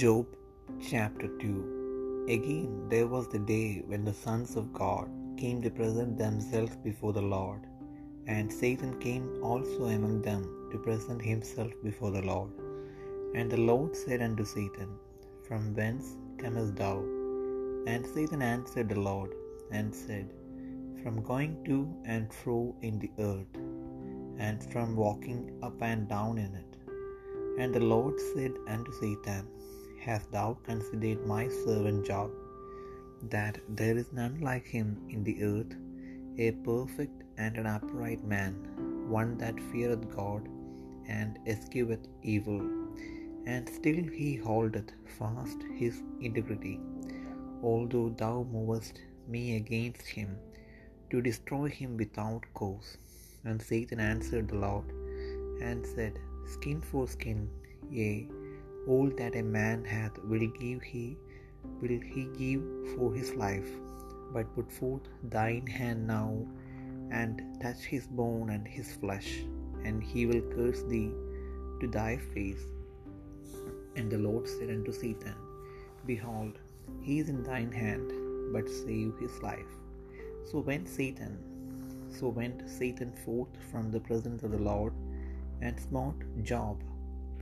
Job chapter 2 Again there was the day when the sons of God came to present themselves before the Lord, and Satan came also among them to present himself before the Lord. And the Lord said unto Satan, From whence comest thou? And Satan answered the Lord and said, From going to and fro in the earth, and from walking up and down in it. And the Lord said unto Satan, Hast thou considered my servant Job, that there is none like him in the earth, a perfect and an upright man, one that feareth God and escheweth evil, and still he holdeth fast his integrity, although thou movest me against him, to destroy him without cause. And Satan answered the Lord and said, Skin for skin, yea, all that a man hath will give he will he give for his life. But put forth thine hand now, and touch his bone and his flesh, and he will curse thee to thy face. And the Lord said unto Satan, Behold, he is in thine hand, but save his life. So went Satan, so went Satan forth from the presence of the Lord, and smote Job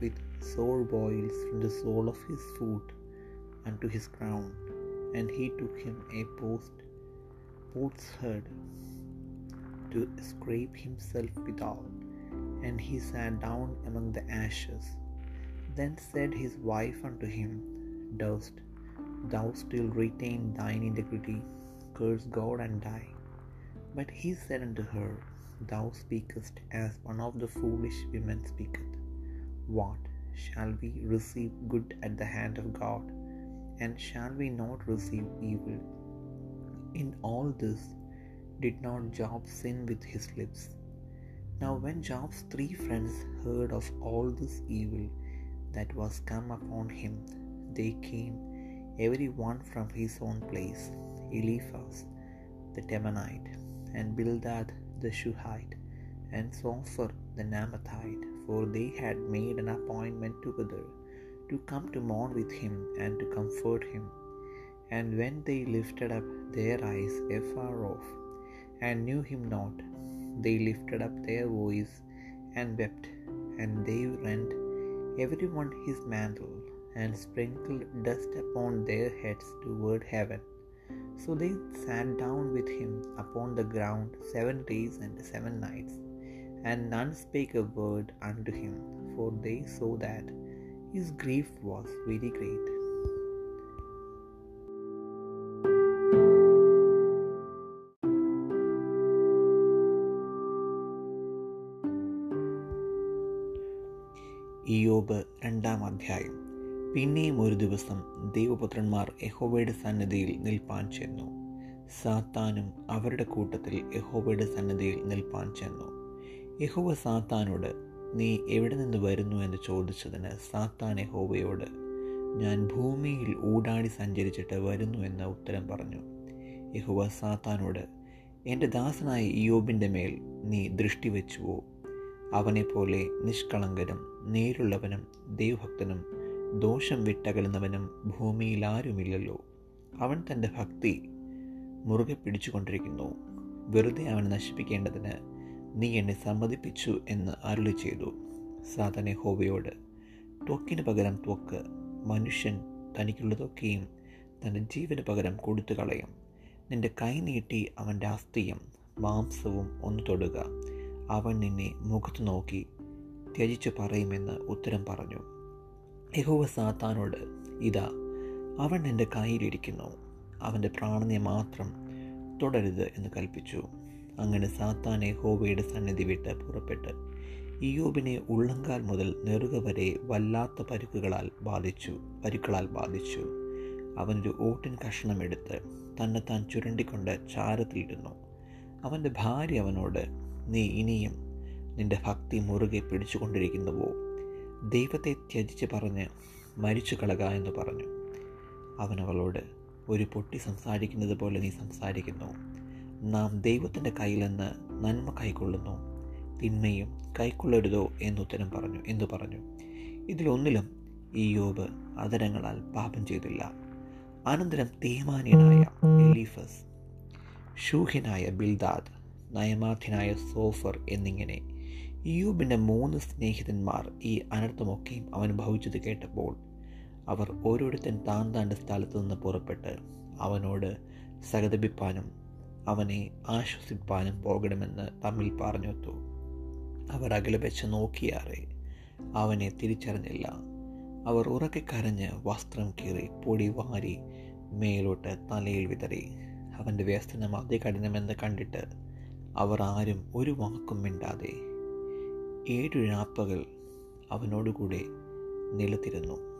with sore boils from the sole of his foot unto his crown. And he took him a post, potsherd, to scrape himself withal, and he sat down among the ashes. Then said his wife unto him, Dost thou still retain thine integrity? Curse God and die. But he said unto her, Thou speakest as one of the foolish women speaketh. What? Shall we receive good at the hand of God? And shall we not receive evil? In all this did not Job sin with his lips? Now when Job's three friends heard of all this evil that was come upon him, they came every one from his own place, Eliphaz the Temanite, and Bildad the Shuhite, and Zophar the Naamathite, for they had made an appointment together to come to mourn with him and to comfort him. And when they lifted up their eyes afar off, and knew him not, they lifted up their voice and wept, and they rent every one his mantle, and sprinkled dust upon their heads toward heaven. So they sat down with him upon the ground seven days and seven nights, and none spake a word unto him, for they saw that his grief was very great. Iyob രണ്ടാം അധ്യായം. പിന്നെയും ഒരു ദിവസം ദൈവപുത്രന്മാർ യഹോബയുടെ സന്നദ്ധിയിൽ നിൽപ്പാൻ ചെന്നു. സാത്താനും അവരുടെ കൂട്ടത്തിൽ യഹോബയുടെ സന്നദ്ധിയിൽ നിൽപ്പാൻ ചെന്നു. യഹോവ സാത്താനോട് നീ എവിടെ നിന്ന് വരുന്നു? എന്ന് ചോദിച്ചതിന് സാത്താൻ യഹോവയോട് ഞാൻ ഭൂമിയിൽ ഊടാടി സഞ്ചരിച്ചിട്ട് വരുന്നു എന്ന് ഉത്തരം പറഞ്ഞു. യഹോവ സാത്താനോട് എന്റെ ദാസനായ ഇയോബിന്റെ മേൽ നീ ദൃഷ്ടി വെച്ചുവോ? അവനെപ്പോലെ നിഷ്കളങ്കനും നേരുള്ളവനും ദൈവഭക്തനും ദോഷം വിട്ടകലുന്നവനും ഭൂമിയിൽ ആരുമില്ലല്ലോ. അവൻ തന്റെ ഭക്തി മുറുകെ പിടിച്ചുകൊണ്ടിരിക്കുന്നു. വെറുതെ അവനെ നശിപ്പിക്കേണ്ടതിന് നീ എന്നെ സമ്മതിപ്പിച്ചു എന്ന് അരുളി ചെയ്തു. സാധനെ ഹോവയോട് ത്വക്കിന് പകരം ത്വക്ക് മനുഷ്യൻ തനിക്കുള്ളതൊക്കെയും തന്റെ ജീവന് പകരം കൊടുത്തു കളയും നിന്റെ കൈ നീട്ടി അവന്റെ അസ്ഥിയും മാംസവും ഒന്ന് തൊടുക. അവൻ നിന്നെ മുഖത്ത് നോക്കി ത്യജിച്ച് പറയുമെന്ന് ഉത്തരം പറഞ്ഞു. യഹോവ സാത്താനോട് ഇതാ അവൻ എന്റെ കയ്യിലിരിക്കുന്നു. അവന്റെ പ്രാണനെ മാത്രം തുടരുത് എന്ന് കൽപ്പിച്ചു. അങ്ങനെ സാത്താനെ യഹോവയുടെ സന്നിധി വിട്ട് പുറപ്പെട്ട്. ഇയോബിനെ ഉള്ളങ്കാൽ മുതൽ നെറുക വരെ വല്ലാത്ത പരുക്കുകളാൽ ബാധിച്ചു പരുക്കളാൽ ബാധിച്ചു. അവനൊരു ഓട്ടിൻ കഷ്ണമെടുത്ത് തന്നെത്താൻ ചുരണ്ടിക്കൊണ്ട് ചാരത്തിലിരുന്നു അവന്റെ ഭാര്യ അവനോട് നീ ഇനിയും നിന്റെ ഭക്തി മുറുകെ പിടിച്ചുകൊണ്ടിരിക്കുന്നുവോ? ദൈവത്തെ ത്യജിച്ച് പറഞ്ഞ് മരിച്ചു കളക എന്ന് പറഞ്ഞു. അവൻ ഒരു പൊട്ടി സംസാരിക്കുന്നത് പോലെ നീ സംസാരിക്കുന്നു. നാം ദൈവത്തിന്റെ കയ്യിൽ നിന്ന് നന്മ കൈക്കൊള്ളുന്നു. തിന്മയും കൈക്കൊള്ളരുതോ എന്നുത്തരം പറഞ്ഞു എന്ന് പറഞ്ഞു. ഇതിലൊന്നിലും ഈ യോബ് അതരങ്ങളാൽ പാപം ചെയ്തില്ല. അനന്തരം തേമാനിയനായ എലീഫസ് ഷൂഹിനായ ബിൽദാദ് നയമാധ്യനായ സോഫർ എന്നിങ്ങനെ യൂബിന്റെ മൂന്ന് സ്നേഹിതന്മാർ ഈ അനർത്ഥമൊക്കെയും അവൻ ഭവിച്ചത് കേട്ടപ്പോൾ അവർ ഓരോരുത്തൻ താൻ താന്റെ സ്ഥലത്തു നിന്ന് പുറപ്പെട്ട് അവനോട് സഹതപിപ്പാനും അവനെ ആശ്വസിപ്പാനും പോകണമെന്ന് തമ്മിൽ പറഞ്ഞൊത്തു. അവർ അകലെ വെച്ച് നോക്കിയാറെ അവനെ തിരിച്ചറിഞ്ഞില്ല. അവർ ഉറക്കെ കരഞ്ഞ് വസ്ത്രം കീറി പൊടി വാരി മേലോട്ട് തലയിൽ വിതറി. അവന്റെ വ്യസനം അതികഠിനമെന്ന് കണ്ടിട്ട് അവർ ആരും ഒരു വാക്കും മിണ്ടാതെ. ഏഴു രാപ്പകൾ അവനോടുകൂടെ നിലത്തിരുന്നു.